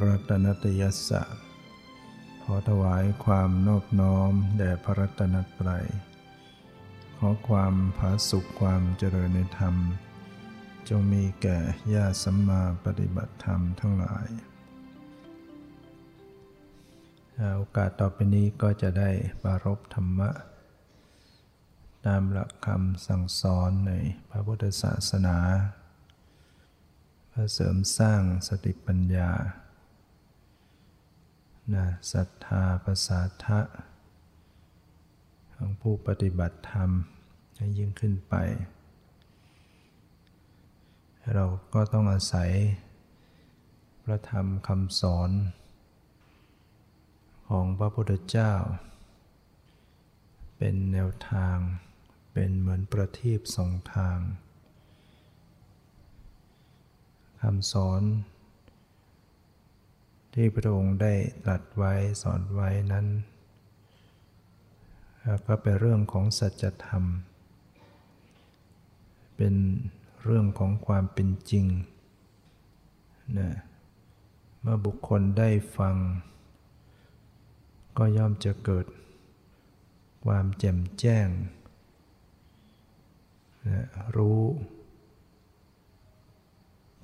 นมัตถุรัตนตยสะขอถวายความนอบน้อมแด่พระรัตนตรัย ขอความผาสุขความเจริญในธรรม จงมีแก่ญาสัมมาปฏิบัติธรรมทั้งหลาย โอกาสต่อไปนี้ก็จะได้ปารบธรรมะ ตามหลักคำสั่งสอนในพระพุทธศาสนาเพื่อเสริมสร้างสติปัญญา นะศรัทธาภาษาทะของผู้ปฏิบัติธรรมให้ยิ่งขึ้นไป เราก็ต้องอาศัย พระธรรมคำสอน ของพระพุทธเจ้า เป็นแนวทาง เป็นเหมือนประทีปสองทางคำสอน ที่พระองค์ได้ตรัสไว้สอนไว้นั้น ก็เป็นเรื่องของสัจธรรม เป็นเรื่องของความเป็นจริงนะเมื่อบุคคลได้ฟัง ก็ย่อมจะเกิดความแจ่มแจ้งนะรู้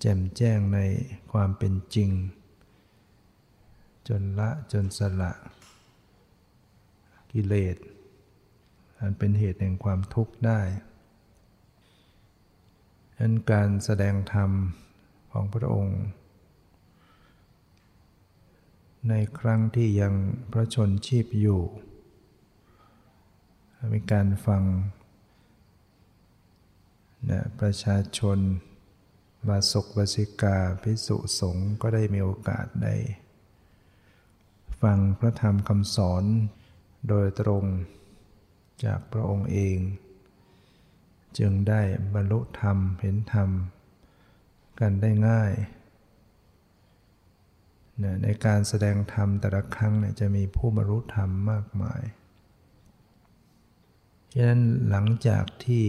แจ่มแจ้งในความเป็นจริง จนละจนสละ กิเลสอันเป็นเหตุแห่งความทุกข์ได้ดังนั้นการแสดงธรรมของพระองค์ ในครั้งที่ยังพระชนชีพอยู่ มีการฟังนะประชาชนวาสกวสิกาพิสุสงฆ์ก็ได้มีโอกาสได้ ฟังพระธรรมคำสอนโดยตรงจากพระองค์เอง จึงได้บรรลุธรรมเห็นธรรม กันได้ง่ายในการแสดงธรรมแต่ละครั้งเนี่ยจะมีผู้บรรลุธรรมมากมายฉะนั้นหลังจากที่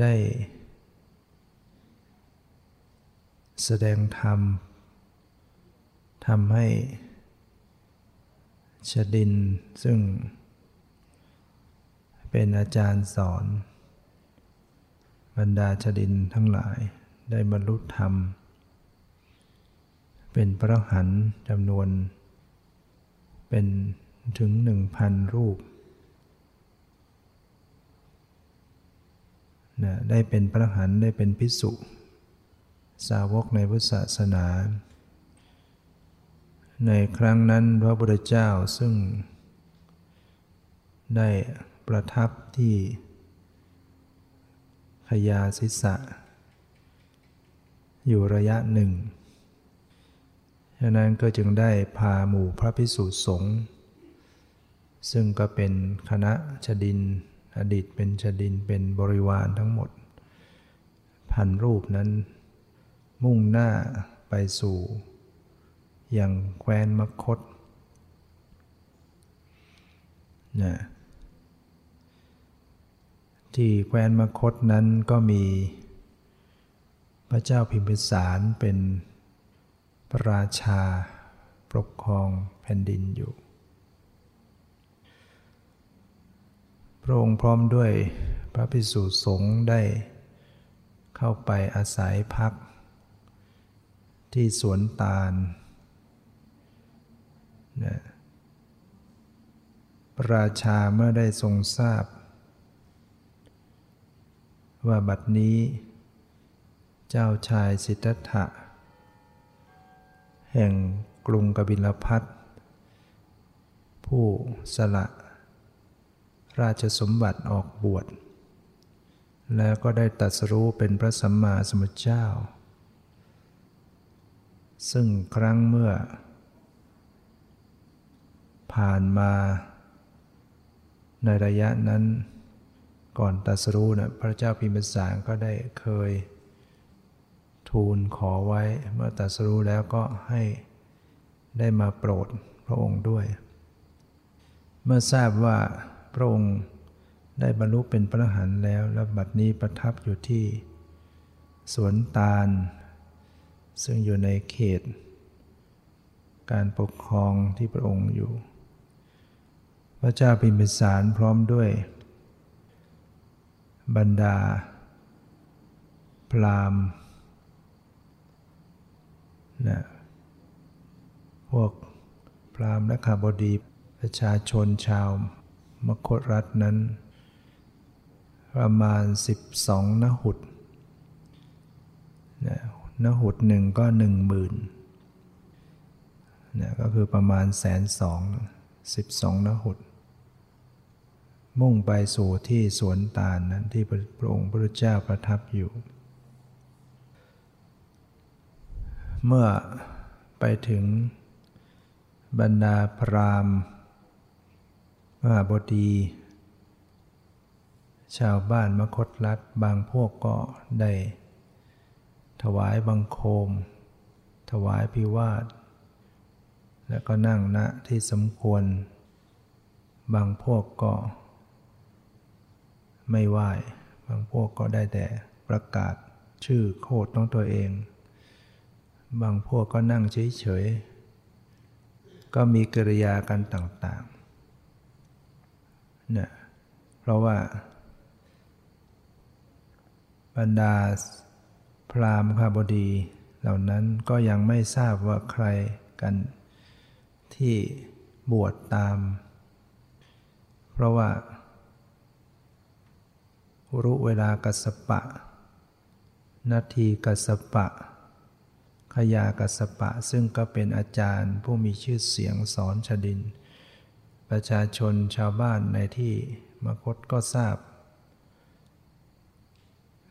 ได้ แสดงธรรมทำให้ ชดินซึ่ง เป็นอาจารย์สอน บรรดาชดินทั้งหลายได้บรรลุธรรม เป็นพระหันจำนวน เป็นถึงหนึ่งพันรูปนะได้เป็นพระหันได้เป็นพิสุสาวกในพุทธศาสนา ในครั้งนั้นพระพุทธเจ้าซึ่ง ได้ประทับที่ขยาศิษะ อยู่ระยะหนึ่งฉะนั้นก็จึงได้พาหมู่พระพิสุสงฆ์ซึ่งก็เป็นคณะชดิน อดีตเป็นชดินเป็นบริวารทั้งหมด พันรูปนั้น มุ่งหน้าไปสู่ อย่างแคว้นมคตนะที่แคว้นมคตนั้นก็มี พระเจ้าพิมพิสารเป็นพระราชาปกครองแผ่นดินอยู่ พระองค์พร้อมด้วยพระภิกษุสงฆ์ได้เข้าไปอาศัยพัก ที่สวนตาล นะราชาเมื่อได้ทรงทราบ ว่าบัดนี้ เจ้าชายสิทธัตถะ แห่งกรุงกบิลพัทผู้สละราชสมบัติออกบวช แล้วก็ได้ตัดสรู้เป็นพระสัมมาสัมพุทธเจ้า ซึ่งครั้งเมื่อ ผ่านมา ในระยะนั้น ก่อนตัสรู้นะพระเจ้าพิมพิสารก็ได้เคย ทูลขอไว้เมื่อตัสรู้แล้วก็ให้ได้มาโปรดพระองค์ด้วย เมื่อทราบว่าพระองค์ได้บรรลุเป็นพระหันแล้วและบัดนี้ประทับอยู่ที่ สวนตาล ซึ่งอยู่ในเขต การปกครองที่พระองค์อยู่ ระเจ้าพิมพิสารพร้อมด้วย บรรดา พรามนะพวกพรามและขาบดีประชาชนชาวมคตรัฐนั้น ประมาณ 12นหุดนะนหุดหนึ่งก็หนึ่งหมื่นนะก็คือประมาณแสนสองสิบสองนหุด มุ่งไปสู่ที่สวนตาลนั้นที่พระองค์พระเจ้าประทับอยู่ เมื่อไปถึงบรรดาพรามมหาบดี ชาวบ้านมคตรัฐบางพวกก็ได้ ถวายบังคม ถวายพิวาท แล้วก็นั่งณที่สมควร บางพวกก็ ไม่ไหวบางพวกก็ได้แต่ประกาศชื่อโคดของตัวเอง บางพวกก็นั่งเฉยๆ ก็มีกิริยากันต่างๆเนี่ยเพราะว่า บรรดาพราหมณ์ขาบดีเหล่านั้นก็ยังไม่ทราบว่าใครกันที่บวชตาม เพราะว่า รู้เวลากัสปะ นาทีกัสปะ ขยากัสปะซึ่งก็เป็นอาจารย์ผู้มีชื่อเสียงสอนชดิน ประชาชนชาวบ้านในที่มคตก็ทราบ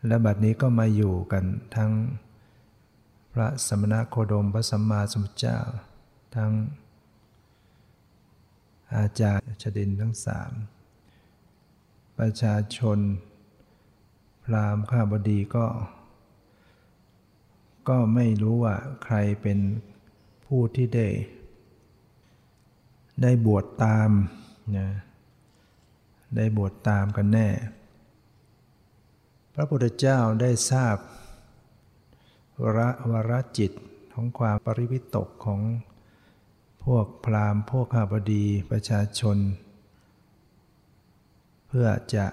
และบัดนี้ก็มาอยู่กันทั้งพระสมณโคดมพระสัมมาสัมพุทธเจ้า ทั้งอาจารย์ชดินทั้งสามประชาชน พราหมณ์ข้าบดีก็ ก็ไม่รู้ว่าใครเป็นผู้ที่ได้ ได้บวชตามนะได้บวชตามกันแน่ พระพุทธเจ้าได้ทราบวรวรจิตของความปริวิตกของพวกพราหมณ์พวกข้าบดีประชาชน เพื่อจะ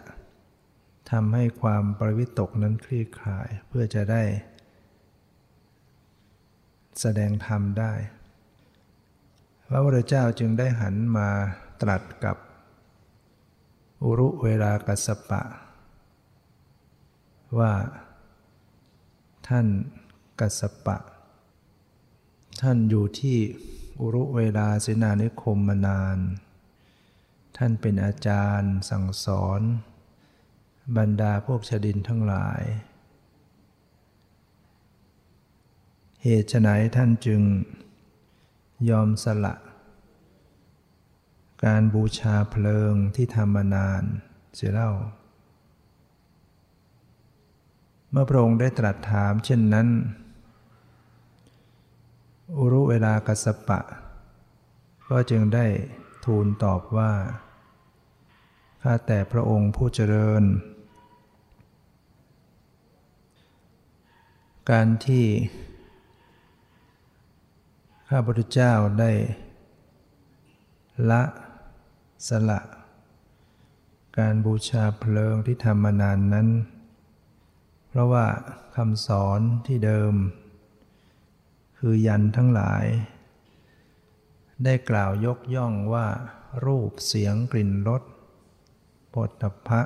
ทำให้ความปริวิตกนั้นคลี่คลายเพื่อจะได้ แสดงธรรมได้ พระพุทธเจ้าจึงได้หันมาตรัสกับ อุรุเวลากัสปะ ว่า ท่านกัสปะ ท่านอยู่ที่อุรุเวลาสินานิคมมานาน ท่านเป็นอาจารย์สั่งสอน บรรดาพวกชดินทั้งหลาย เหตุไฉนท่านจึง ยอมสละ การบูชาเพลิงที่ทำมานานเสียเล่า เมื่อพระองค์ได้ตรัสถามเช่นนั้น อุรุเวลากัสปะ ก็จึงได้ทูลตอบว่าข้าแต่พระองค์ผู้เจริญ การที่ข้าพุทธเจ้าได้ ละสละ การบูชาเพลิงที่ทำมานานนั้น เพราะว่าคำสอนที่เดิม คือยันทั้งหลาย ได้กล่าวยกย่องว่ารูปเสียงกลิ่นรสปฐพะ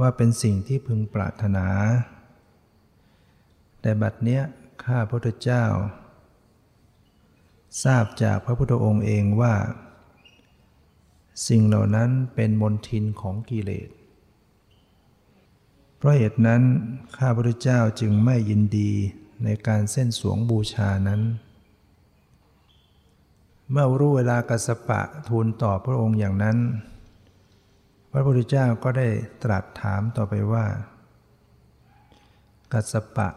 ว่าเป็นสิ่งที่พึงปรารถนา แต่บัดเนี้ยข้าพระพุทธเจ้า ทราบจากพระพุทธองค์เองว่า สิ่งเหล่านั้นเป็นมนทินของกิเลส เพราะเหตุนั้นข้าพระพุทธเจ้าจึงไม่ยินดีในการเส้นสวงบูชานั้น เมื่อรู้เวลากัสปะทูลตอบพระองค์อย่างนั้น พระพุทธเจ้าก็ได้ตรัสถามต่อไปว่า กัสปะ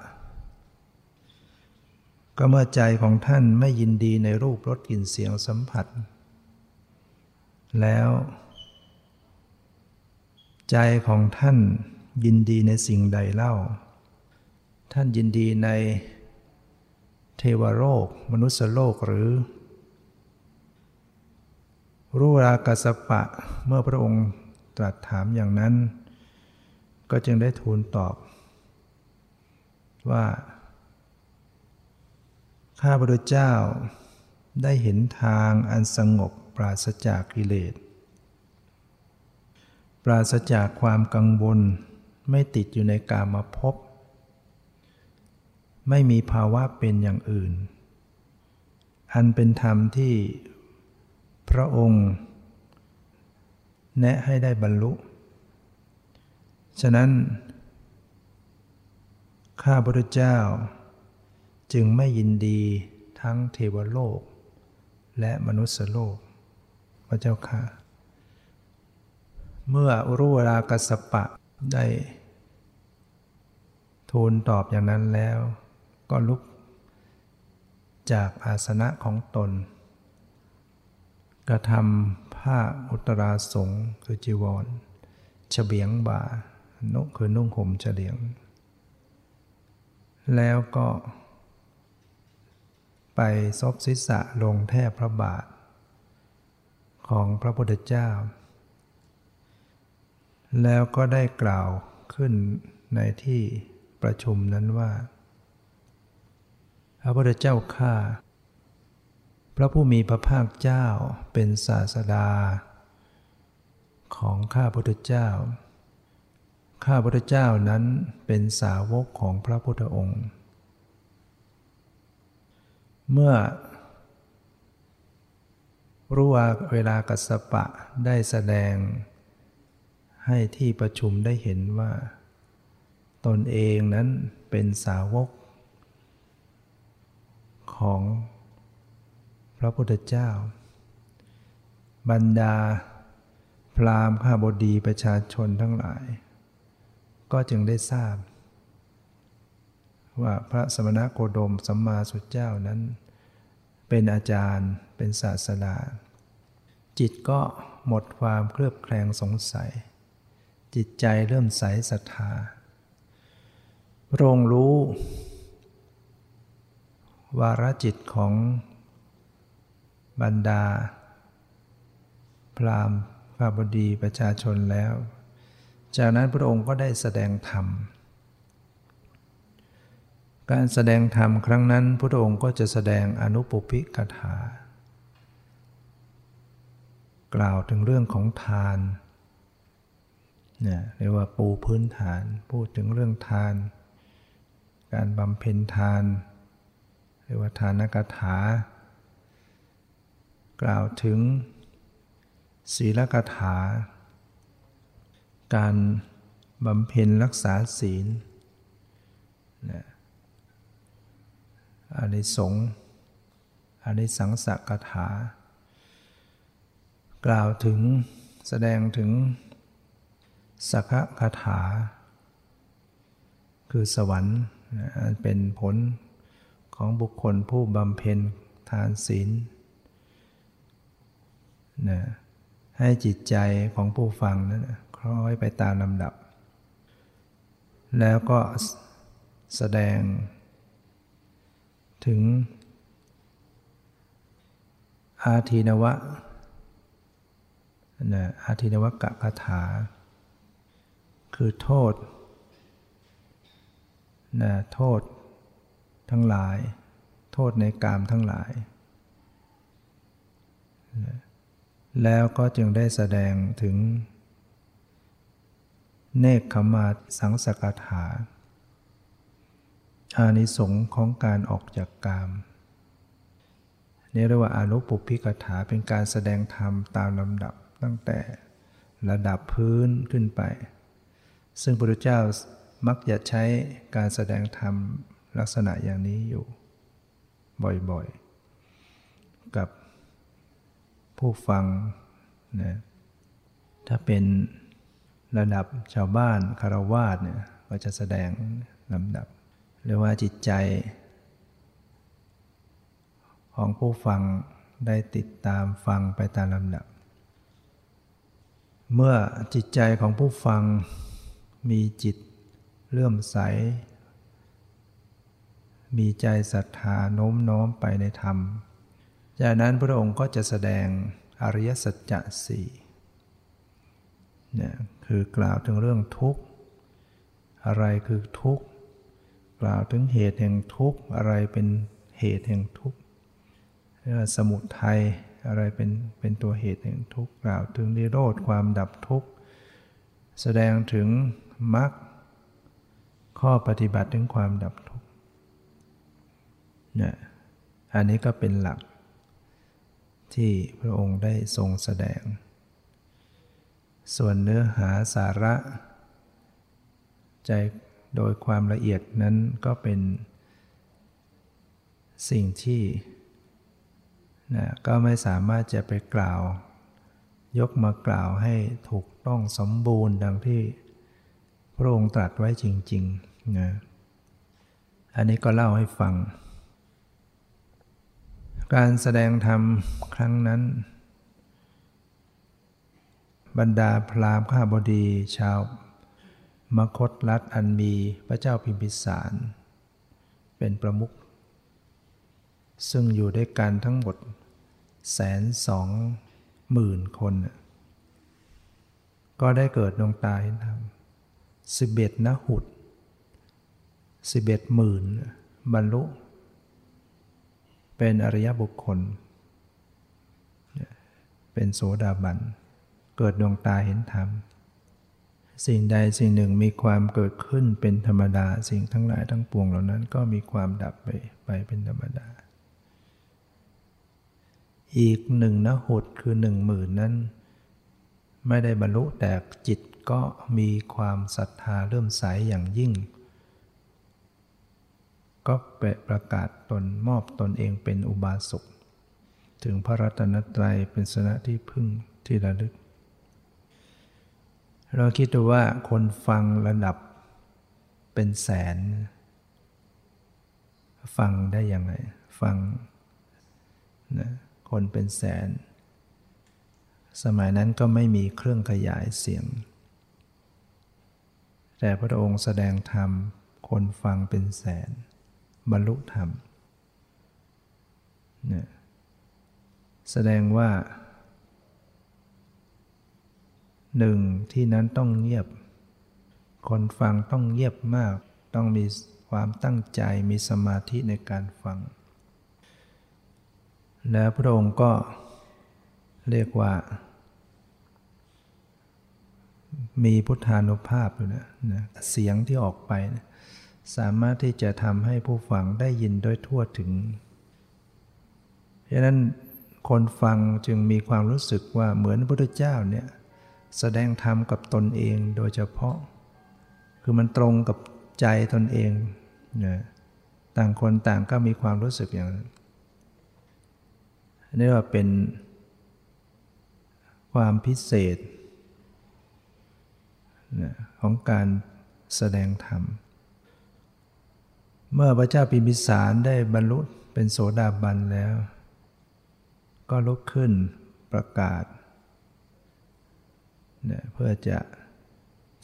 ก็เมื่อใจของท่านไม่ยินดีในรูปรสกลิ่นเสียงสัมผัส แล้ว ใจของท่านยินดีในสิ่งใดเล่า ท่านยินดีในเทวโลกมนุษยโลกหรือ รูรากัสปะเมื่อพระองค์ตรัสถามอย่างนั้น ก็จึงได้ทูลตอบ ว่า ข้าพระเจ้าได้เห็นทางอันสงบปราศจากกิเลส ปราศจากความกังวลไม่ติดอยู่ในกามาพไม่มีภาวะเป็นอย่างอื่น อันเป็นธรรมที่พระองค์ แนะให้ได้บรรลุ ฉะนั้น ข้าพระเจ้า จึงไม่ยินดีทั้งเทวโลก และมนุษยโลก พระเจ้าค่ะ เมื่ออุรุวลากัสปะได้ทูลตอบอย่างนั้นแล้ว ก็ลุกจากอาสนะของตน กระทำผ้าอุตราสงคือจีวรเฉบียงบ่านุคือนุ่งห่มเฉลียง แล้วก็ ไปซบศีรษะลงแทบพระบาท ของพระพุทธเจ้า แล้วก็ได้กล่าวขึ้นในที่ประชุมนั้นว่า พระพุทธเจ้าข้าพระผู้มีพระภาคเจ้าเป็นศาสดา ของข้าพุทธเจ้า ข้าพุทธเจ้านั้นเป็นสาวกของพระพุทธองค์ เมื่อรู้ว่าเวลากัสปะได้แสดง ให้ที่ประชุมได้เห็นว่า ตนเองนั้นเป็นสาวก ของพระพุทธเจ้า บรรดา พราหมณ์ข้าบดีประชาชนทั้งหลาย ก็จึงได้ทราบ ว่าพระสมณโคดมสัมมาสุเจ้านั้น เป็นอาจารย์เป็นศาสดาจิตก็หมดความเคลือบแคลงสงสัย จิตใจเริ่มใสศรัทธาพระองค์รู้ วาระจิตของบรรดา พราหมณ์ข้าบดีประชาชนแล้ว จากนั้นพระองค์ก็ได้แสดงธรรม การแสดงธรรมครั้งนั้นพระองค์ก็จะแสดงอนุปุพิกถา กล่าวถึงเรื่องของทานเนี่ยเรียกว่าปูพื้นฐานพูดถึงเรื่องทาน การบำเพ็ญทาน เรียกว่าทานกถา กล่าวถึงศีลกถา การบำเพ็ญรักษาศีลนะ อานิสงส์อานิสังสกถา กล่าวถึงแสดงถึงสักคาถา คือสวรรค์อันเป็นผลของบุคคลผู้บำเพ็ญทานศีลนะให้จิตใจของผู้ฟังนั้นคล้อยไปตามลำดับ แล้วก็แสดง ถึง อาทินวะนะอาทินวะกะคาถา คือโทษนะโทษทั้งหลาย โทษในกามทั้งหลายนะแล้วก็จึงได้แสดงถึง เนคขมาสังสกถา อานิสงส์ของการออกจากกามนี่เรียกว่าอนุปุพิกถาเป็นการแสดงธรรมตามลำดับตั้งแต่ระดับพื้นขึ้นไป ซึ่งพระพุทธเจ้ามักจะใช้การแสดงธรรมลักษณะอย่างนี้อยู่ บ่อยๆ กับผู้ฟังนะถ้าเป็นระดับชาวบ้านคารวาสเนี่ยก็จะแสดงลำดับ เรียกว่าจิตใจ ของผู้ฟังได้ติดตามฟังไปตามลำดับ เมื่อจิตใจของผู้ฟังมีจิตเลื่อมใส มีใจศรัทธาโน้มน้อมไปในธรรม จากนั้นพระองค์ก็จะแสดงอริยสัจจะสี่เนี่ยคือกล่าวถึงเรื่องทุกข์ อะไรคือทุกข์ กล่าวถึงเหตุแห่งทุกข์อะไรเป็นเหตุแห่งทุกข์สมุทัยอะไรเป็นเป็นตัวเหตุแห่งทุกข์กล่าวถึงนิโรธความดับทุกข์แสดงถึงมรรคข้อปฏิบัติถึงความดับทุกข์เนี่ยอันนี้ก็เป็นหลัก ที่พระองค์ได้ทรงแสดง ส่วนเนื้อหาสาระ ใจ โดยความละเอียดนั้นก็เป็นสิ่งที่นะก็ไม่สามารถจะไปกล่าว ยกมากล่าวให้ถูกต้องสมบูรณ์ดังที่พระองค์ตรัสไว้จริงๆนะอันนี้ก็เล่าให้ฟัง การแสดงธรรมครั้งนั้น บรรดาพราหมณ์ข้าบดีชาว มคตรัฐอันมีพระเจ้าพิมพิสาร เป็นประมุขซึ่งอยู่ด้วยกันทั้งหมดแสนสองหมื่นคน ก็ได้เกิดดวงตาเห็นธรรมสิบเอ็ดนะหุดสิบเอ็ดหมื่นบรรลุ เป็นอริยบุคคล เป็นโสดาบัน เกิดดวงตาเห็นธรรม สิ่งใดสิ่งหนึ่งมีความเกิดขึ้นเป็นธรรมดา สิ่งทั้งหลายทั้งปวงเหล่านั้นก็มีความดับไปไปเป็นธรรมดา อีกหนึ่งนะหดคือหนึ่งหมื่นนั้น ไม่ได้บรรลุแต่จิตก็มีความศรัทธาเริ่มใสอย่างยิ่ง ก็เปประกาศตนมอบตนเองเป็นอุบาสกถึงพระรัตนตรัยเป็นสนะที่พึ่งที่ระลึก เราคิดดูว่าคนฟังระดับเป็นแสน ฟังได้ยังไง ฟังนะคนเป็นแสน สมัยนั้นก็ไม่มีเครื่องขยายเสียง แต่พระองค์แสดงธรรม คนฟังเป็นแสน บรรลุธรรมนี่ยแสดงว่า หนึ่งที่นั้นต้องเงียบ คนฟังต้องเงียบมาก ต้องมีความตั้งใจมีสมาธิในการฟัง แล้วพระองค์ก็เรียกว่า มีพุทธานุภาพอยู่นะนะเสียงที่ออกไปนะสามารถที่จะทำให้ผู้ฟังได้ยินโดยทั่วถึงเพราะนั้นคนฟังจึงมีความรู้สึกว่าเหมือนพระพุทธเจ้าเนี่ย แสดงธรรมกับตนเองโดยเฉพาะ คือมันตรงกับใจตนเองนะต่างคนต่างก็มีความรู้สึกอย่างนั้นนี่ว่าเป็นความพิเศษของการแสดงธรรม เมื่อพระเจ้าปิมิสารได้บรรลุเป็นโสดาบันแล้ว ก็ลุกขึ้นประกาศ เพื่อจะ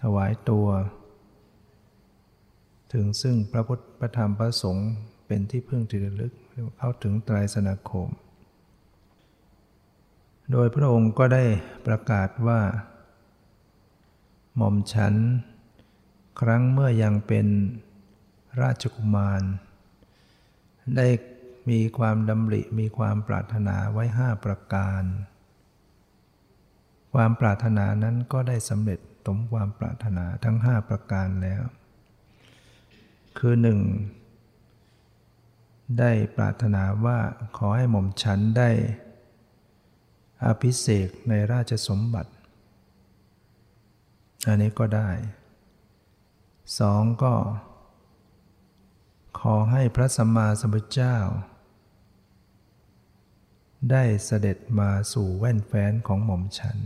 ถวายตัว ถึงซึ่งพระพุทธพระธรรมพระสงฆ์เป็นที่พึ่งที่ระลึกเข้าถึงไตรสนาคม โดยพระองค์ก็ได้ประกาศว่า หม่อมฉัน ครั้งเมื่อยังเป็นราชกุมาร ได้มีความดำริมีความปรารถนาไว้ห้าประการ ความปรารถนานั้นก็ได้สำเร็จสมความปรารถนาทั้งห้าประการแล้ว คือหนึ่งได้ปรารถนาว่าขอให้หม่อมฉันได้อภิเษกในราชสมบัติ อันนี้ก็ได้สองก็ ขอให้พระสัมมาสัมพุทธเจ้า ได้เสด็จมาสู่แว่นแฟนของหม่อมฉัน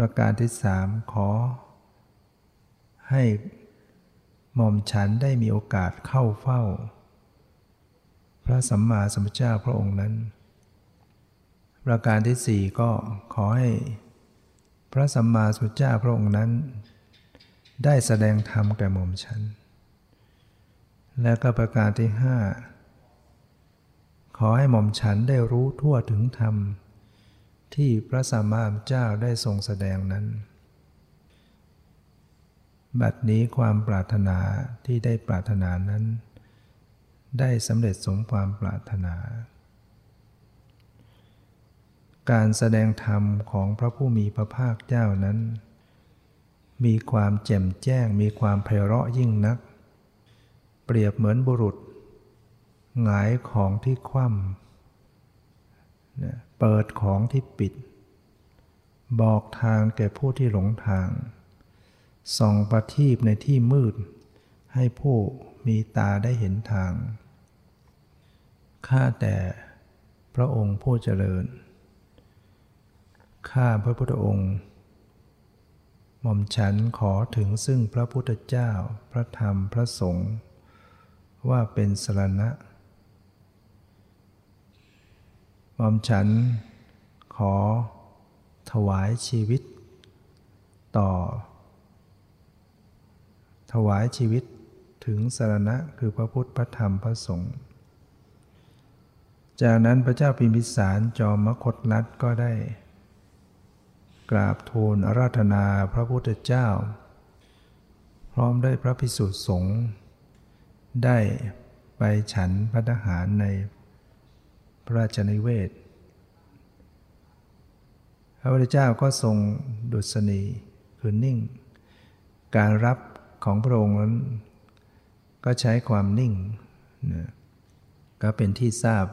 ประการที่สามขอ ให้หม่อมฉันได้มีโอกาสเข้าเฝ้า พระสัมมาสัมพุทธเจ้าพระองค์นั้น ประการที่สี่ก็ขอให้ พระสัมมาสัมพุทธเจ้าพระองค์นั้น ได้แสดงธรรมแก่หม่อมฉัน และก็ประการที่ห้าขอให้หม่อมฉันได้รู้ทั่วถึงธรรม ที่พระสัมมาสัมพุทธเจ้าได้ทรงแสดงนั้น บัดนี้ความปรารถนาที่ได้ปรารถนานั้น ได้สำเร็จสมความปรารถนา การแสดงธรรมของพระผู้มีพระภาคเจ้านั้น มีความแจ่มแจ้งมีความไพเราะยิ่งนัก เปรียบเหมือนบุรุษหงายของที่คว่ำ เปิดของที่ปิด บอกทางแก่ผู้ที่หลงทาง ส่องประทีปในที่มืด ให้ผู้มีตาได้เห็นทาง ข้าแต่พระองค์ผู้เจริญ ข้าพระพุทธองค์ หม่อมฉันขอถึงซึ่งพระพุทธเจ้า พระธรรม พระสงฆ์ ว่าเป็นสรณะ มอมฉันขอถวายชีวิต ต่อ ถวายชีวิตถึงสารณะคือพระพุทธพระธรรมพระสงฆ์จากนั้นพระเจ้าพิมพิสารจอมมคตลัดก็ได้ กราบทูลอาราธนาพระพุทธเจ้า พร้อมได้พระพิสุทธิสงฆ์ได้ไปฉันพัฒหารใน ระราชนิเวศ พระพุทธเจ้าก็ทรงดุษณีคือนิ่ง การรับของพระองค์นั้น ก็ใช้ความนิ่งนะก็เป็นที่ทราบ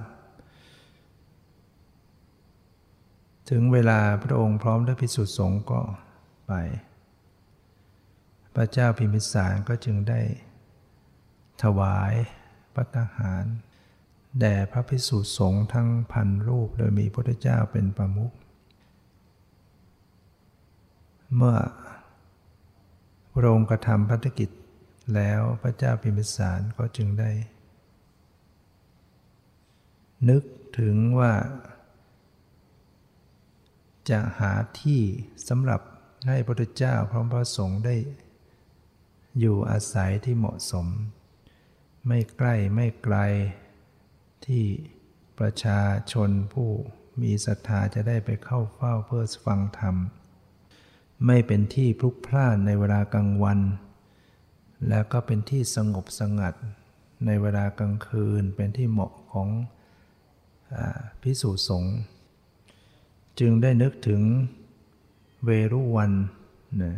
ถึงเวลาพระองค์พร้อมด้วยพิสุทธิสงฆ์ก็ไป พระเจ้าพิมพิสารก็จึงได้ถวายปัตหาร แด่พระพิสุสงฆ์ทั้งพันรูปโดยมีพระเจ้าเป็นประมุข เมื่อพระองค์กระทำพัฒกิจแล้วพระเจ้าพิมพิสารก็จึงได้ นึกถึงว่า จะหาที่สำหรับให้พระเจ้าพร้อมพระสงฆ์ได้ อยู่อาศัยที่เหมาะสม ไม่ใกล้ไม่ไกล ที่ประชาชนผู้มีศรัทธาจะได้ไปเข้าเฝ้าเพื่อฟังธรรม ไม่เป็นที่พลุกพล่านในเวลากลางวัน แล้วก็เป็นที่สงบสงัดในเวลากลางคืนเป็นที่เหมาะของอพิสูจน์สงฆ์จึงได้นึกถึงเวรุวันนะ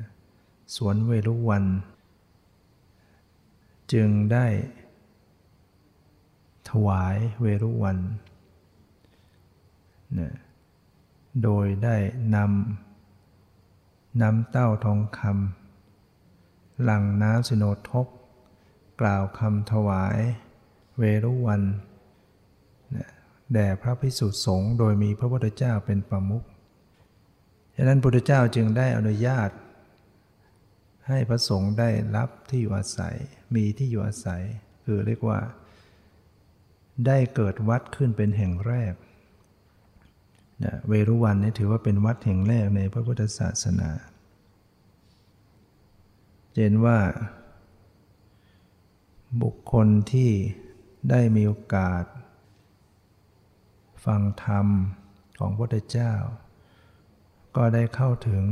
สวนเวรุวัน จึงได้ ถวายเวรุวันนะโดยได้นำน้ำเต้าทองคำหลังน้ำสิโนทก กล่าวคำถวายเวรุวันแด่พระพิสุสงฆ์โดยมีพระพุทธเจ้าเป็นประมุขฉะนั้นพระพุทธเจ้าจึงได้อนุญาต ให้พระสงฆ์ได้รับที่อยู่อาศัย มีที่อยู่อาศัย คือเรียกว่า ได้เกิดวัดขึ้นเป็นแห่งแรกนะเวรุวันนี่ถือว่าเป็นวัดแห่งแรกในพระพุทธศาสนาเห็นว่า บุคคลที่ได้มีโอกาส ฟังธรรมของพระพุทธเจ้า ก็ได้เข้าถึง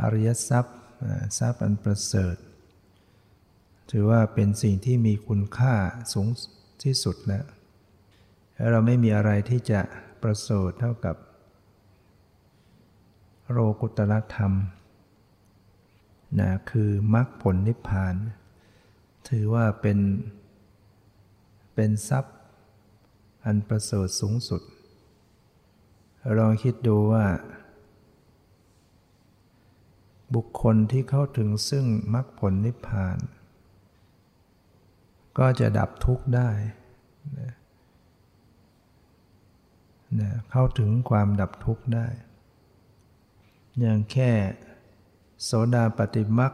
อริยทรัพย์ทรัพย์อันประเสริฐ ถือว่าเป็นสิ่งที่มีคุณค่าสูง ที่สุดแล้วเราไม่มีอะไรที่จะประเสริฐเท่ากับ โลกุตรธรรมนะคือมรรคผลนิพพาน ถือว่าเป็น เป็นทรัพย์ อันประเสริฐสูงสุด ลองคิดดูว่า บุคคลที่เข้าถึงซึ่งมรรคผลนิพพาน ก็จะดับทุกข์ได้นะเข้าถึงความดับทุกข์ได้ อย่างแค่โสดาปฏิมัก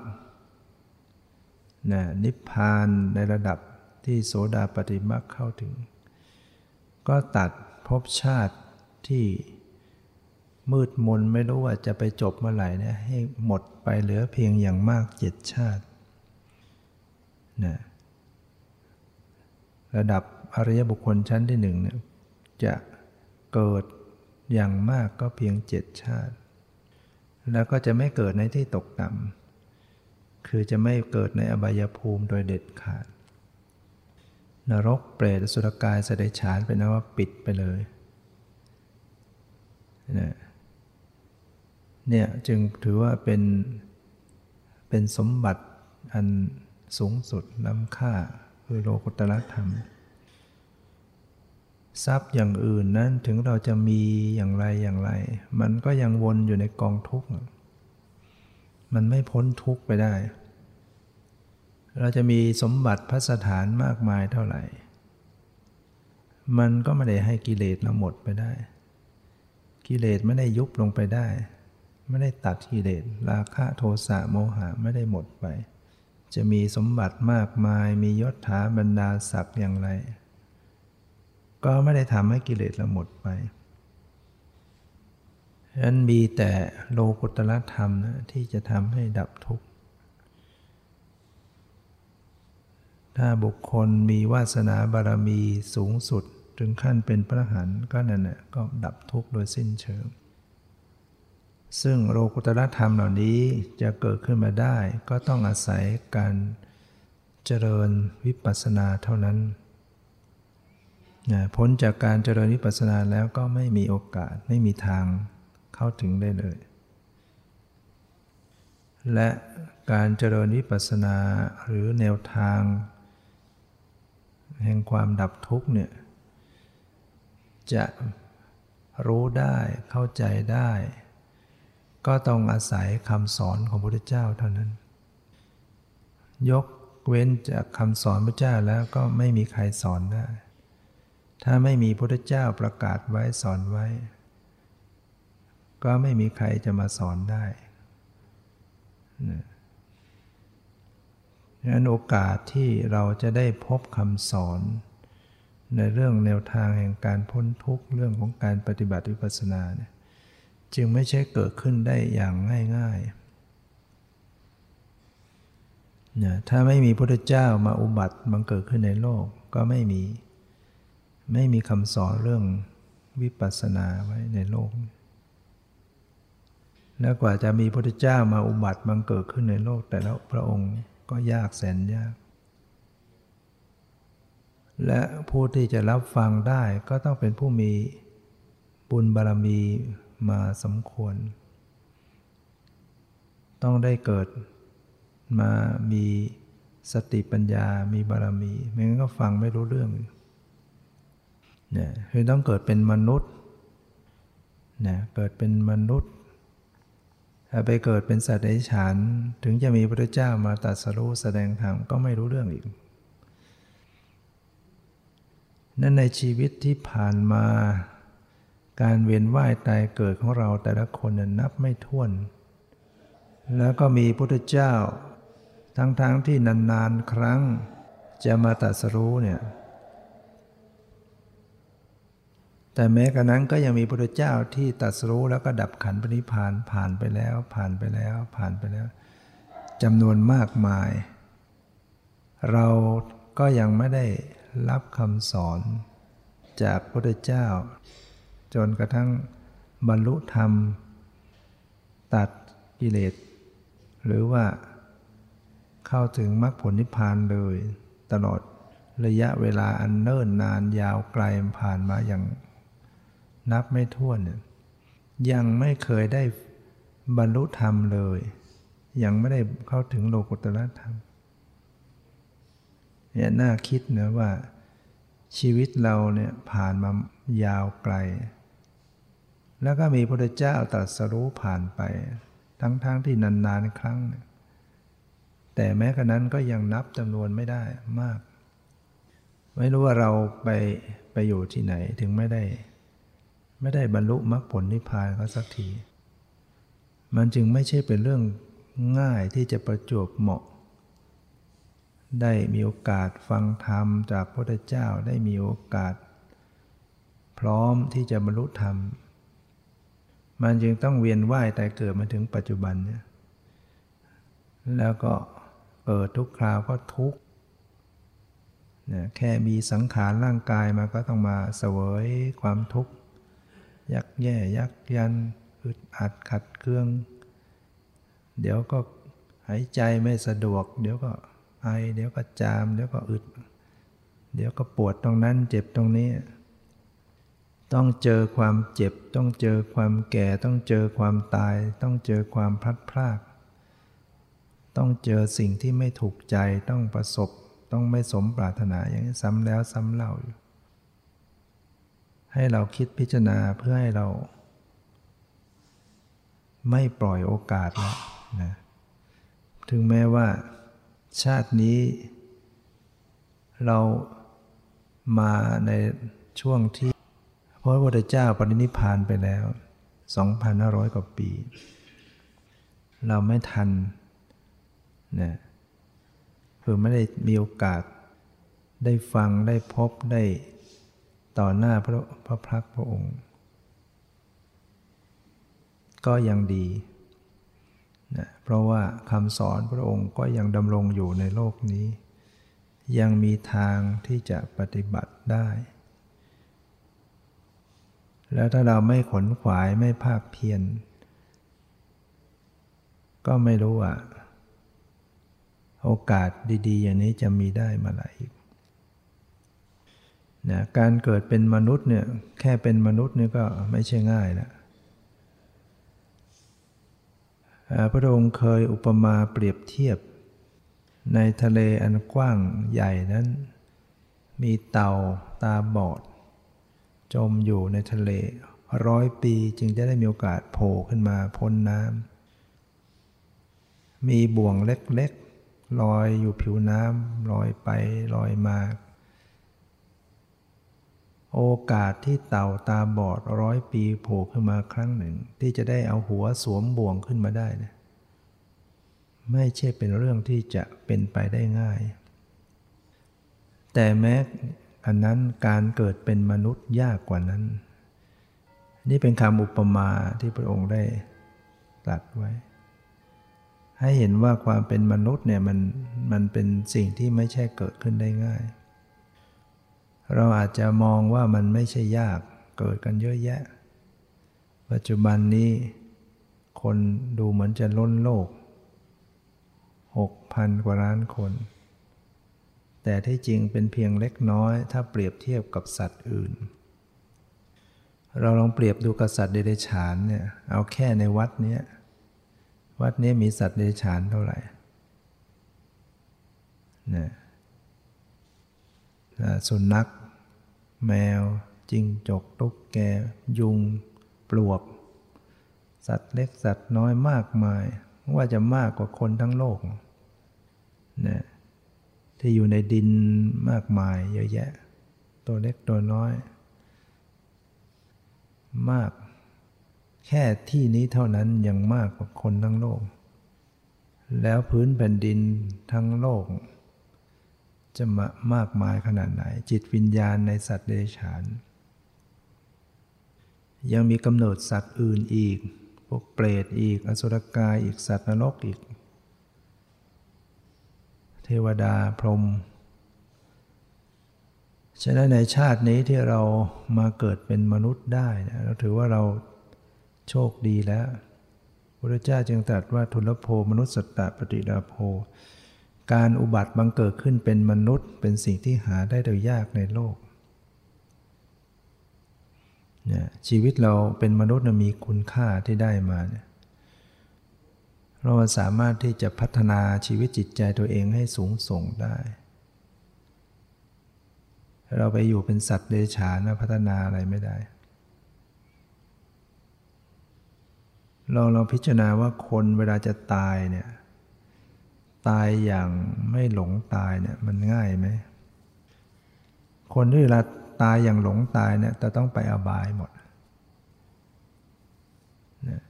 นะนิพพานในระดับที่โสดาปฏิมักเข้าถึง ก็ตัดภพชาติที่มืดมนไม่รู้ว่าจะไปจบเมื่อไหร่เนี่ยให้หมดไปเหลือเพียงอย่างมากเจ็ดชาตินะ ระดับอริยบุคคลชั้นที่หนึ่งเนี่ยจะเกิดอย่างมากก็เพียงเจ็ดชาติ แล้วก็จะไม่เกิดในที่ตกต่ำคือจะไม่เกิดในอบายภูมิโดยเด็ดขาด นรกเปรตสุรกายสเดฉานเป็นนว่าปิดไปเลยเนี่ยจึงถือว่าเป็นเป็นสมบัติอันสูงสุดล้ำค่า คือโลกุตตรธรรม ทรัพย์อย่างอื่นนั้นถึงเราจะมีอย่างไรอย่างไร มันก็ยังวนอยู่ในกองทุกข์ มันไม่พ้นทุกข์ไปได้ เราจะมีสมบัติพระสถานมากมายเท่าไหร่ มันก็ไม่ได้ให้กิเลสเราหมดไปได้ กิเลสไม่ได้ยุบลงไปได้ ไม่ได้ตัดกิเลสราคะโทสะโมหะไม่ได้หมดไป จะมีสมบัติมากมายมียศถาบรรดาศักดิ์อย่างไร ก็ไม่ได้ทำให้กิเลสเราหมดไปฉะนั้นมีแต่โลกุตละธรรมนะที่จะทำให้ดับทุกข์ ถ้าบุคคลมีวาสนาบารมีสูงสุด ถึงขั้นเป็นพระหันก็นั่นแหละก็ดับทุกข์โดยสิ้นเชิง ซึ่งโลกุตรธรรมเหล่านี้จะเกิดขึ้นมาได้ ก็ต้องอาศัยการเจริญวิปัสสนาเท่านั้นพ้นจากการเจริญวิปัสสนาแล้วก็ไม่มีโอกาสไม่มีทางเข้าถึงได้เลย และการเจริญวิปัสสนาหรือแนวทาง แห่งความดับทุกข์เนี่ยจะรู้ได้เข้าใจได้ ก็ต้องอาศัยคำสอนของพระพุทธเจ้าเท่านั้น ยกเว้นจากคำสอนพระเจ้าแล้วก็ไม่มีใครสอนได้ ถ้าไม่มีพระพุทธเจ้าประกาศไว้สอนไว้ ก็ไม่มีใครจะมาสอนได้ดังนั้นโอกาสที่เราจะได้พบคำสอน ในเรื่องแนวทางแห่งการพ้นทุกข์เรื่องของการปฏิบัติวิปัสสนาเนี่ย จึงไม่ใช่เกิดขึ้นได้อย่างง่ายๆนะถ้าไม่มีพระเจ้ามาอุบัติบังเกิดขึ้นในโลกก็ไม่มี ไม่มีคำสอนเรื่องวิปัสสนาไว้ในโลก แล้วกว่าจะมีพระเจ้ามาอุบัติบังเกิดขึ้นในโลก แต่แล้วพระองค์ก็ยากแสนยาก และผู้ที่จะรับฟังได้ก็ต้องเป็นผู้มีบุญบารมี มาสมควร ต้องได้เกิดมามีสติปัญญามีบารมี ไม่งั้นก็ฟังไม่รู้เรื่องเนี่ยคือต้องเกิดเป็นมนุษย์เนี่ยเกิดเป็นมนุษย์ ถ้าไปเกิดเป็นสัตว์ในฉันถึงจะมีพระเจ้ามาตรัสรู้แสดงธรรมก็ไม่รู้เรื่องอีก นั่นในชีวิตที่ผ่านมา การเวียนว่ายตายเกิดของเราแต่ละคนนับไม่ถ้วน แล้วก็มีพุทธเจ้า ทั้งๆทที่นานๆครั้งจะมาตรัสรู้เนี่ย แต่แม้กระนั้นก็ยังมีพุทธเจ้าที่ตรัสรู้แล้วก็ดับขันปณิพานผ่านไปแล้ว ผ่านไปแล้ว ผ่านไปแล้วจำนวนมากมาย เราก็ยังไม่ได้รับคำสอนจากพระพุทธเจ้า จนกระทั่งบรรลุธรรม ตัดกิเลส หรือว่าเข้าถึงมรรคผลนิพพานเลย ตลอดระยะเวลาอันเนิ่นนานยาวไกลผ่านมาอย่างนับไม่ถ้วน ยังไม่เคยได้บรรลุธรรมเลย ยังไม่ได้เข้าถึงโลกุตละธรรมเนี่ยน่าคิดนะว่าชีวิตเราเนี่ยผ่านมายาวไกล แล้วก็มีพระเจ้าตรัสรู้ผ่านไป ทั้งๆทที่นานๆครั้ง แต่แม้กระนั้นก็ยังนับจำนวนไม่ได้มาก ไม่รู้ว่าเราไปไปอยู่ที่ไหนถึงไม่ได้ ไม่ได้บรรลุมรรคผลนิพพานเขาสักที มันจึงไม่ใช่เป็นเรื่องง่ายที่จะประจวบเหมาะ ได้มีโอกาสฟังธรรมจากพระพุทธเจ้าได้มีโอกาส พร้อมที่จะบรรลุธรรม มันจึงต้องเวียนว่ายแต่เกิดมาถึงปัจจุบันเนี่ยแล้วก็เกิดทุกคราวก็ทุกนะแค่มีสังขารร่างกายมาก็ต้องมาเสวยความทุกข์ยักแย่ยักยันอึดอัดขัดเครื่อง เดี๋ยวก็หายใจไม่สะดวก เดี๋ยวก็ไอเดี๋ยวก็จาม เดี๋ยวก็อึด เดี๋ยวก็ปวดตรงนั้นเจ็บตรงนี้ ต้องเจอความเจ็บ ต้องเจอความแก่ ต้องเจอความตาย ต้องเจอความพลัดพราก ต้องเจอสิ่งที่ไม่ถูกใจต้องประสบ ต้องไม่สมปรารถนาอย่างนี้ซ้ำแล้วซ้ำเล่าอยู่ให้เราคิดพิจารณาเพื่อให้เรา ไม่ปล่อยโอกาสแล้วนะถึงแม้ว่า ชาตินี้ เรามาในช่วงที่ พระพุทธเจ้าปรินิพานไปแล้ว 2,500 กว่าปี เราไม่ทันนะคือไม่ได้มีโอกาสได้ฟังได้พบได้ต่อหน้าพระพระพักพระองค์ ก็ยังดีนะเพราะว่าคำสอนพระองค์ก็ยังดำรงอยู่ในโลกนี้ ยังมีทางที่จะปฏิบัติได้ แล้วถ้าเราไม่ขนขวายไม่ภาคเพียรก็ไม่รู้ว่า โอกาสดีๆ อย่างนี้จะมีได้มาไหรนะการเกิดเป็นมนุษย์เนี่ยแค่เป็นมนุษย์เนี่ยก็ไม่ใช่ง่ายแล้วพระองค์เคยอุปมาเปรียบเทียบ ในทะเลอันกว้างใหญ่นั้น มีเต่าตาบอด จมอยู่ในทะเลร้อยปีจึงจะได้มีโอกาสโผล่ขึ้นมาพ้นน้ำ มีบ่วงเล็กๆลอยอยู่ผิวน้ำลอยไปลอยมา โอกาสที่เต่าตาบอดร้อยปีโผล่ขึ้นมาครั้งหนึ่ง ที่จะได้เอาหัวสวมบ่วงขึ้นมาได้นะไม่ใช่เป็นเรื่องที่จะเป็นไปได้ง่าย แต่แม้ อันนั้นการเกิดเป็นมนุษย์ยากกว่านั้น นี่เป็นคำอุปมาที่พระองค์ได้ตรัสไว้ ให้เห็นว่าความเป็นมนุษย์เนี่ยมันมันเป็นสิ่งที่ไม่ใช่เกิดขึ้นได้ง่าย เราอาจจะมองว่ามันไม่ใช่ยากเกิดกันเยอะแยะ ปัจจุบันนี้คนดูเหมือนจะล้นโลกหกพันกว่าล้านคน แต่ที่จริงเป็นเพียงเล็กน้อยถ้าเปรียบเทียบกับสัตว์อื่น เราลองเปรียบดูกับสัตว์เดรัจฉานเนี่ยเอาแค่ในวัดนี้วัดนี้มีสัตว์เดรัจฉานเท่าไหร่เนี่ยสุนัข แมว จิงจกตุ๊กแก ยุง ปลวก สัตว์เล็กสัตว์น้อยมากมาย ว่าจะมากกว่าคนทั้งโลกนะ ที่อยู่ในดินมากมายเยอะแยะ ตัวเล็กตัวน้อย มาก แค่ที่นี้เท่านั้นยังมากกว่าคนทั้งโลก แล้วพื้นแผ่นดินทั้งโลก จะมามากมายขนาดไหน จิตวิญญาณในสัตว์เดรัจฉาน ยังมีกำเนิดสัตว์อื่นอีกพวกเปรตอีก อสุรกายอีกสัตว์นรกอีก เทวดาพรหมฉะนั้นในชาตินี้ที่เรามาเกิดเป็นมนุษย์ได้นะเราถือว่าเราโชคดีแล้วพระเจ้าจึงตรัสว่าทุลโภมนุษย์สตตปฏิดาโภ การอุบัติบังเกิดขึ้นเป็นมนุษย์ เป็นสิ่งที่หาได้โดยยากในโลกเนี่ยชีวิตเราเป็นมนุษย์มีคุณค่าที่ได้มาเนี่ย เราสามารถที่จะพัฒนาชีวิตจิตใจตัวเองให้สูงส่งได้ เราไปอยู่เป็นสัตว์เดรัจฉานพัฒนาอะไรไม่ได้ เราเราพิจารณาว่าคนเวลาจะตายเนี่ย ตายอย่างไม่หลงตายเนี่ยมันง่ายไหม คนที่เวลาตายอย่างหลงตายเนี่ยจะต้องไปอบายหมดนะ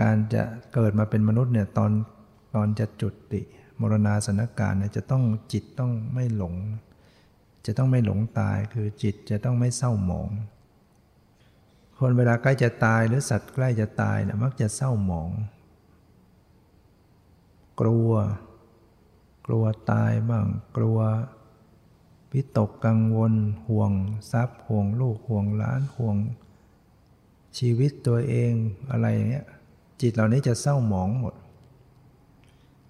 การจะเกิดมาเป็นมนุษย์เนี่ยตอนตอนจะจุดติมรณาสนการเนี่ยจะต้องจิตต้องไม่หลง จะต้องไม่หลงตายคือจิตจะต้องไม่เศร้าหมอง คนเวลาใกล้จะตายหรือสัตว์ใกล้จะตายเนี่ยมักจะเศร้าหมอง กลัว กลัวตายบ้างกลัวพิตกกังวล ห่วงทรัพย์ห่วงลูกห่วงล้านห่วงชีวิตตัวเองอะไรเงี้ย จิตเหล่านี้จะเศร้าหมองหมด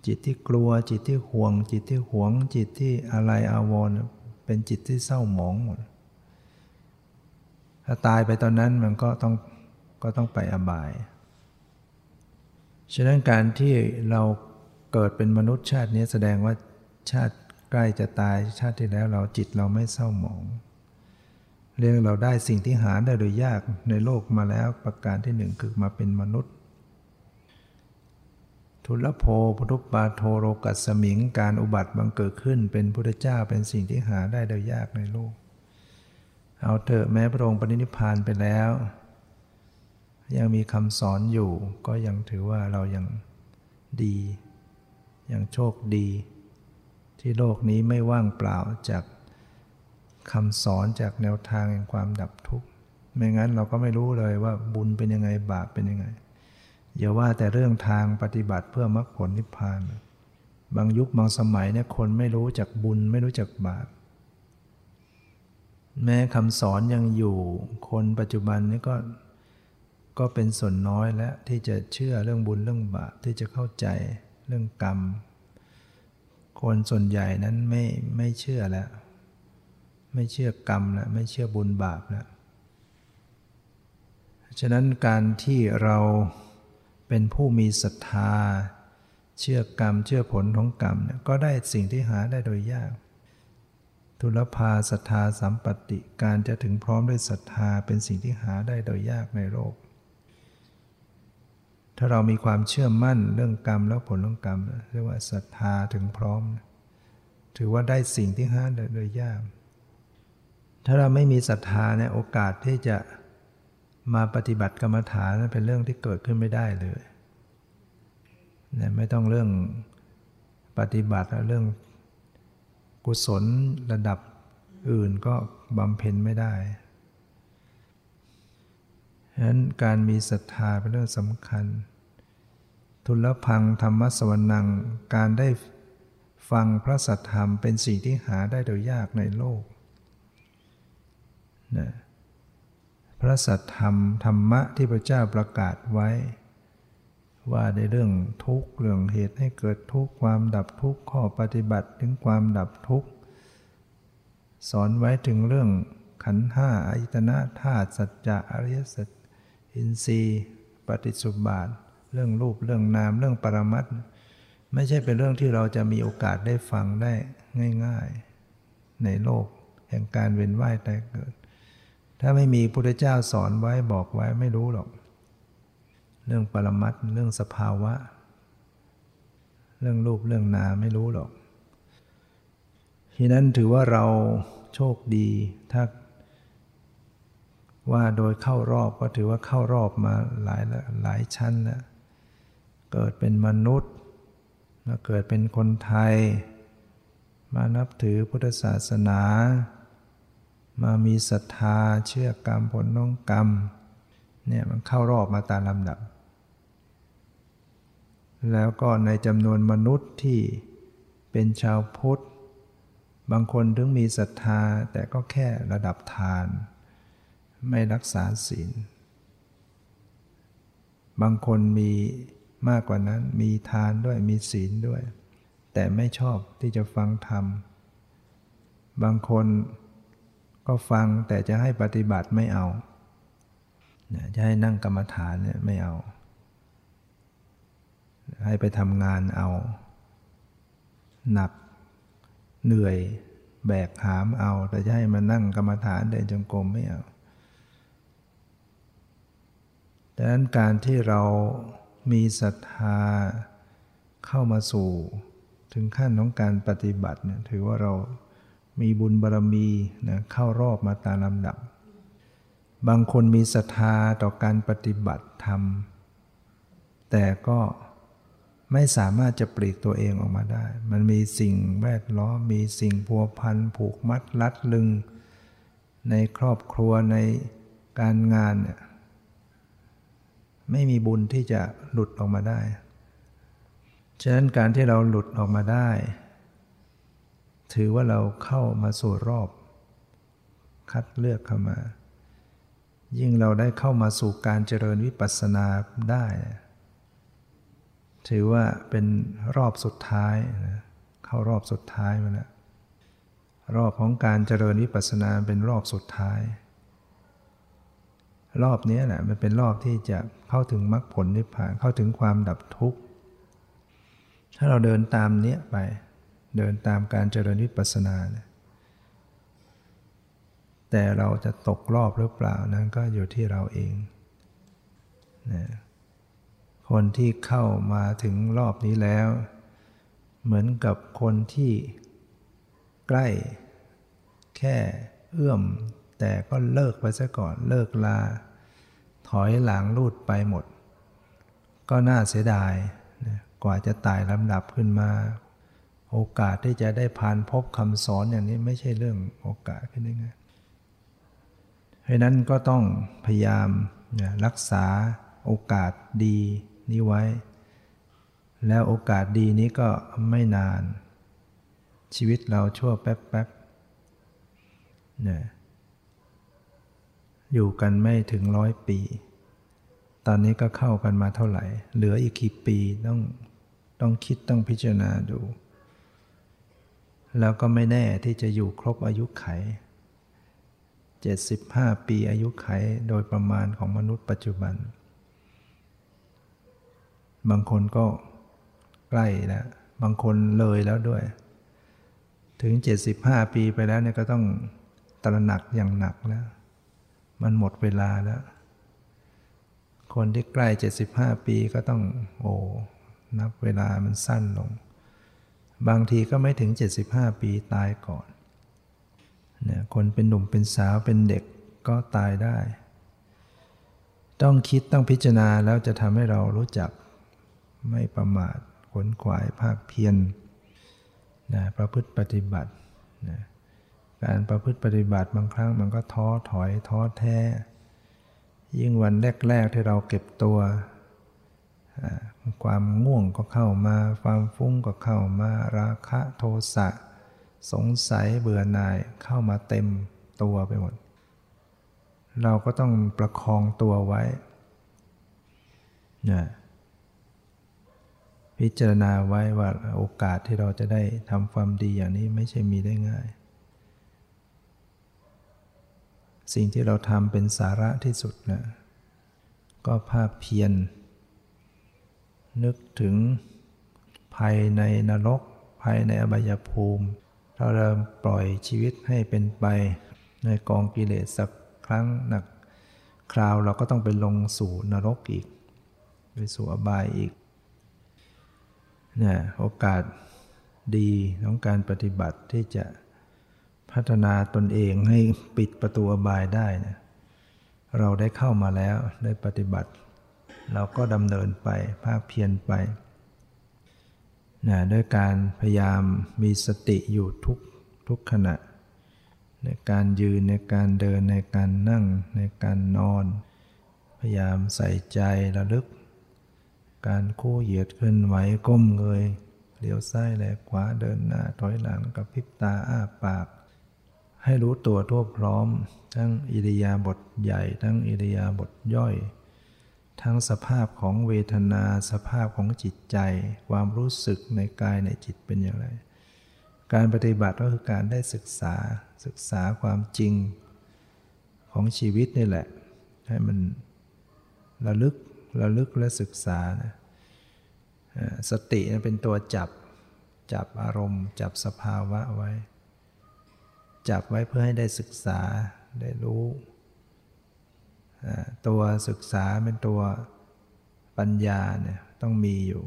จิตที่กลัวจิตที่ห่วง จิตที่หวง จิตที่อะไรอาวรณ์เป็นจิตที่เศร้าหมองหมด ถ้าตายไปตอนนั้นมันก็ต้องก็ต้องไปอบาย ฉะนั้นการที่เราเกิดเป็นมนุษย์ชาตินี้แสดงว่าชาติใกล้จะตายชาติที่แล้วเราจิตเราไม่เศร้าหมอง เรื่องเราได้สิ่งที่หาได้โดยยากในโลกมาแล้วประการที่หนึ่งคือมาเป็นมนุษย์ ทุลโภพุทุปาโทโรกัสมิง การอุบัติบังเกิดขึ้น เป็นพุทธเจ้าเป็นสิ่งที่หาได้โดยยากในโลก เอาเถอะแม้พระองค์ปรินิพานไปแล้ว ยังมีคำสอนอยู่ ก็ยังถือว่าเรายังดี ยังโชคดี ที่โลกนี้ไม่ว่างเปล่าจากคำสอนจากแนวทางแห่งความดับทุกข์ ไม่งั้นเราก็ไม่รู้เลยว่าบุญเป็นยังไงบาปเป็นยังไง อย่าว่าแต่เรื่องทางปฏิบัติเพื่อมรรคผลนิพพาน บางยุคบางสมัยเนี่ยคนไม่รู้จักบุญไม่รู้จักบาป แม้คำสอนยังอยู่ คนปัจจุบันนี้ก็ก็เป็นส่วนน้อยแล้วที่จะเชื่อเรื่องบุญเรื่องบาปที่จะเข้าใจเรื่องกรรม คนส่วนใหญ่นั้นไม่ไม่เชื่อแล้ว ไม่เชื่อกรรมแล้วไม่เชื่อบุญบาปแล้วฉะนั้นการที่เรา เป็นผู้มีศรัทธา เชื่อกรรมเชื่อผลของกรรมเนี่ยก็ได้สิ่งที่หาได้โดยยาก ทุลภาศรัทธาสัมปติการจะถึงพร้อมด้วยศรัทธาเป็นสิ่งที่หาได้โดยยากในโลก ถ้าเรามีความเชื่อมั่นเรื่องกรรมแล้วผลของกรรมเรียกว่าศรัทธาถึงพร้อม ถือว่าได้สิ่งที่หาได้โดยยาก ถ้าเราไม่มีศรัทธาเนี่ยโอกาสที่จะ มาปฏิบัติกรรมฐานนั้นเป็นเรื่องที่เกิดขึ้นไม่ได้เลยนี่ยไม่ต้องเรื่องปฏิบัติเรื่องกุศลระดับอื่นก็บำเพ็ญไม่ได้ฉะนั้นการมีศรัทธาเป็นเรื่องสำคัญ ทุลพังธรรมสวรนัง การได้ฟังพระสัทธรรมเป็นสิ่งที่หาได้โดยยากในโลกนะ พระสัทธรรมธรรมะที่พระเจ้าประกาศไว้ ว่าในเรื่องทุกข์เรื่องเหตุให้เกิดทุกข์ความดับทุกข์ข้อปฏิบัติถึงความดับทุกข์สอนไว้ถึงเรื่องขันธ์ห้าอายตนะธาตุสัจจะอริยสัจอินทรีย์ ปฏิสุบาท เรื่องรูปเรื่องนามเรื่องปรมัตไม่ใช่เป็นเรื่องที่เราจะมีโอกาสได้ฟังได้ง่าย ๆ ในโลกแห่งการเวียนว่ายตายเกิด ถ้าไม่มีพุทธเจ้าสอนไว้บอกไว้ไม่รู้หรอก เรื่องปรมัตเรื่องสภาวะ เรื่องรูปเรื่องนามไม่รู้หรอก ทีนั้นถือว่าเราโชคดีถ้าว่าโดยเข้ารอบก็ถือว่าเข้ารอบมาหลายหลายชั้นแล้วเกิดเป็นมนุษย์มาเกิดเป็นคนไทย มานับถือพุทธศาสนา มามีศรัทธาเชื่อกรรมผลน้องกรรมเนี่ยมันเข้ารอบมาตามลำดับ แล้วก็ในจำนวนมนุษย์ที่เป็นชาวพุทธ บางคนถึงมีศรัทธาแต่ก็แค่ระดับทาน ไม่รักษาศีล บางคนมีมากกว่านั้นมีทานด้วยมีศีลด้วย แต่ไม่ชอบที่จะฟังธรรม บางคน ก็ฟังแต่จะให้ปฏิบัติไม่เอาจะให้นั่งกรรมฐานเนี่ยไม่เอา ให้ไปทำงานเอา หนักเหนื่อยแบกหามเอา แต่จะให้มานั่งกรรมฐานเดินจงกรมไม่เอาดังนั้นการที่เรามีศรัทธาเข้ามาสู่ ถึงขั้นของการปฏิบัติเนี่ยถือว่าเรา มีบุญบารรมีนะเข้ารอบมาตามลำดับ บางคนมีศรัทธาต่อการปฏิบัติธรรม แต่ก็ไม่สามารถจะปลีกตัวเองออกมาได้ มันมีสิ่งแวดล้อม มีสิ่งพัวพันผูกมัดลัดลึง ในครอบครัวในการงานเนี่ยไม่มีบุญที่จะหลุดออกมาได้ ฉะนั้นการที่เราหลุดออกมาได้ ถือว่าเราเข้ามาสู่รอบ คัดเลือกเข้ามา ยิ่งเราได้เข้ามาสู่การเจริญวิปัสสนาได้ ถือว่าเป็นรอบสุดท้ายนะเข้ารอบสุดท้ายมาแล้วรอบของการเจริญวิปัสสนาเป็นรอบสุดท้าย รอบนี้แหละมันเป็นรอบที่จะเข้าถึงมรรคผลนิพพานเข้าถึงความดับทุกข์ ถ้าเราเดินตามเนี้ยไป เดินตามการเจริญวิปัสสนาเนี่ยแต่เราจะตกรอบหรือเปล่านั้นก็อยู่ที่เราเองนะคนที่เข้ามาถึงรอบนี้แล้ว เหมือนกับคนที่ใกล้ แค่เอื้อม แต่ก็เลิกไปซะก่อนเลิกลา ถอยหลังลูดไปหมด ก็น่าเสียดายกว่าจะตายลำดับขึ้นมา โอกาสที่จะได้ผ่านพบคำสอนอย่างนี้ไม่ใช่เรื่องโอกาสขึ้นได้ไงเพราะนั้นก็ต้องพยายามรักษาโอกาสดีนี้ไว้ แล้วโอกาสดีนี้ก็ไม่นาน ชีวิตเราชั่วแป๊บๆเนี่ยอยู่กันไม่ถึงร้อยปี ตอนนี้ก็เข้ากันมาเท่าไหร่ เหลืออีกกี่ปีต้องต้องคิดต้องพิจารณาดู แล้วก็ไม่แน่ที่จะอยู่ครบอายุไข 75 ปีอายุไขโดยประมาณของมนุษย์ปัจจุบัน บางคนก็ใกล้แล้ว บางคนเลยแล้วด้วย ถึง 75 ปีไปแล้วเนี่ยก็ต้องตระหนักอย่างหนักแล้ว มันหมดเวลาแล้ว คนที่ใกล้ 75 ปีก็ต้องโอ้นับเวลามันสั้นลง บางทีก็ไม่ถึง 75 ปีตายก่อนเนี่ยคนเป็นหนุ่มเป็นสาวเป็นเด็กก็ตายได้ ต้องคิดต้องพิจารณาแล้วจะทำให้เรารู้จักไม่ประมาทขนขวายภาคเพียรนะประพฤติปฏิบัตินะการประพฤติปฏิบัติบางครั้งมันก็ท้อถอยท้อแท้ ยิ่งวันแรก ๆ ที่เราเก็บตัว ความง่วงก็เข้ามา ความฟุ้งก็เข้ามา ราคะโทสะ สงสัยเบื่อหน่ายเข้ามาเต็มตัวไปหมด เราก็ต้องประคองตัวไว้นะพิจารณาไว้ว่าโอกาสที่เราจะได้ทำความดีอย่างนี้ไม่ใช่มีได้ง่าย สิ่งที่เราทำเป็นสาระที่สุดนะก็ภาพเพียร นึกถึงภายในนรกภายในอบายภูมิเราเริ่มปล่อยชีวิตให้เป็นไป ในกองกิเลสสักครั้งหนัก คราวเราก็ต้องไปลงสู่นรกอีก ไปสู่อบายอีกเนี่ยโอกาสดีของการปฏิบัติที่จะพัฒนาตนเองให้ปิดประตูอบายได้เนี่ยเราได้เข้ามาแล้วได้ปฏิบัติ เราก็ดำเนินไปภาคเพียรไปนะด้วยการพยายามมีสติอยู่ทุกทุกขณะ ในการยืนในการเดินในการนั่งในการนอน พยายามใส่ใจระลึก การคู่เหยียดขึ้นไหวก้มเงยเลี้ยวซ้ายแลขวาเดินหน้าถอยหลังกับพิบตาอ้าปาก ให้รู้ตัวทั่วพร้อม ทั้งอิริยาบถใหญ่ทั้งอิริยาบถย่อย ทั้งสภาพของเวทนา สภาพของจิตใจ ความรู้สึกในกายในจิตเป็นอย่างไร การปฏิบัติก็คือการได้ศึกษาศึกษาความจริงของชีวิตนี่แหละ ให้มันระลึกระลึกและศึกษานะสติเป็นตัวจับจับอารมณ์ จับสภาวะไว้ จับไว้เพื่อให้ได้ศึกษาได้รู้ ตัวศึกษาเป็นตัวปัญญาเนี่ยต้องมีอยู่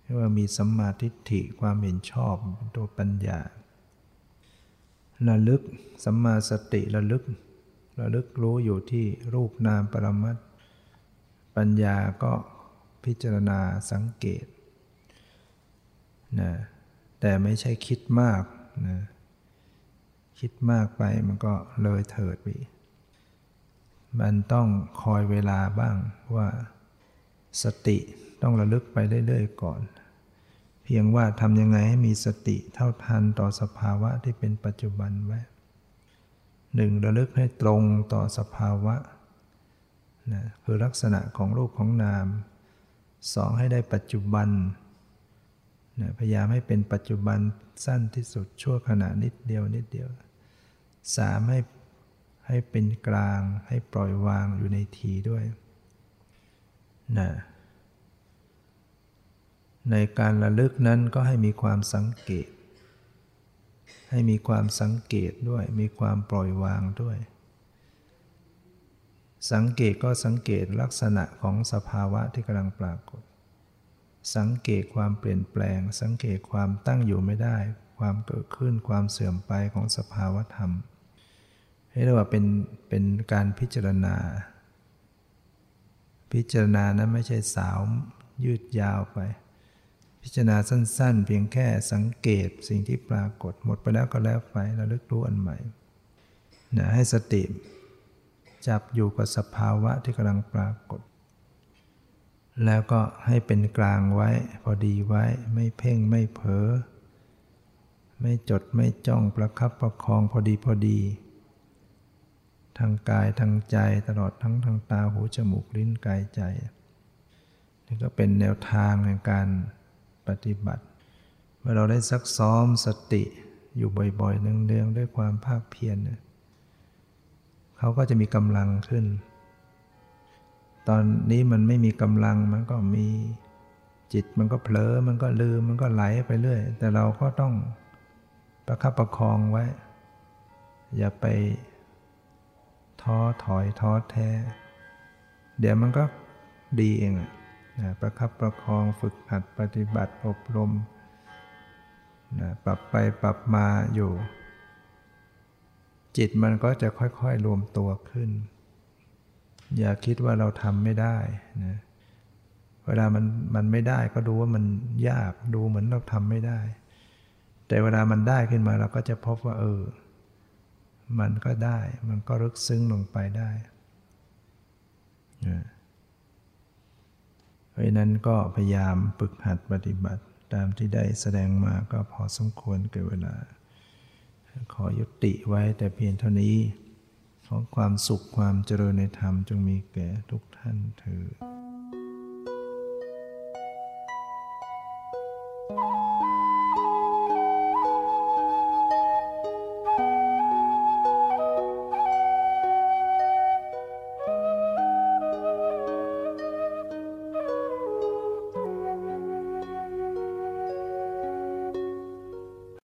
เรียกว่ามีสัมมาทิฏฐิความเห็นชอบเป็นตัวปัญญาระลึกสัมมาสติระลึกระลึกรู้อยู่ที่รูปนามปรมัตปัญญาก็พิจารณาสังเกตนะแต่ไม่ใช่คิดมากนะ คิดมากไปมันก็เลยเถิดไปมันต้องคอยเวลาบ้างว่าสติต้องระลึกไปเรื่อยๆก่อน เพียงว่าทำยังไงให้มีสติเท่าทันต่อสภาวะที่เป็นปัจจุบันไว้หนึ่งระลึกให้ตรงต่อสภาวะนะคือลักษณะของรูปของนามสองให้ได้ปัจจุบันนะพยายามให้เป็นปัจจุบันสั้นที่สุดชั่วขณะนิดเดียวนิดเดียว สามให้ให้เป็นกลางให้ปล่อยวางอยู่ในทีด้วยนะในการระลึกนั้นก็ให้มีความสังเกต ให้มีความสังเกตด้วย มีความปล่อยวางด้วย สังเกตก็สังเกตลักษณะของสภาวะที่กำลังปรากฏ สังเกตความเปลี่ยนแปลง สังเกตความตั้งอยู่ไม่ได้ ความเกิดขึ้นความเสื่อมไปของสภาวะธรรม เรียกว่าเป็นเป็นการพิจารณา พิจารณานั้นไม่ใช่สาวยืดยาวไป พิจารณาสั้น ๆ เพียงแค่สังเกตสิ่งที่ปรากฏหมดไปแล้วก็แล้วไปแล้วลึกรู้อันใหม่นะให้สติจับอยู่กับสภาวะที่กำลังปรากฏ แล้วก็ให้เป็นกลางไว้ พอดีไว้ ไม่เพ่งไม่เผลอไม่จดไม่จ้องประคับประคองพอดีพอดี ทางกายทางใจตลอดทั้งทางตาหูจมูกลิ้นกายใจ นี่ก็เป็นแนวทางในการปฏิบัติ เมื่อเราได้ซักซ้อมสติอยู่บ่อยๆเนืองๆด้วยความภาคเพียรเขาก็จะมีกำลังขึ้น ตอนนี้มันไม่มีกำลังมันก็มีจิตมันก็เผลอมันก็ลืมมันก็ไหลไปเรื่อย แต่เราก็ต้องประคับประคองไว้ อย่าไป ท้อถอยท้อแท้ เดี๋ยวมันก็ดีเองนะประคับประคองฝึกหัดปฏิบัติอบรมนะปรับไปปรับมาอยู่ จิตมันก็จะค่อยๆรวมตัวขึ้น อย่าคิดว่าเราทำไม่ได้นะเวลามันมันไม่ได้ก็ดูว่ามันยากดูเหมือนเราทำไม่ได้ แต่เวลามันได้ขึ้นมาเราก็จะพบว่าเออ มันก็ได้ มันก็ลึกซึ้งลงไปได้เพราะนั้นก็พยายามฝึกหัดปฏิบัติตามที่ได้แสดงมาก็พอสมควรเกิดเวลา ขอยุติไว้แต่เพียงเท่านี้ ขอความสุขความเจริญในธรรมจงมีแก่ทุกท่านเถิด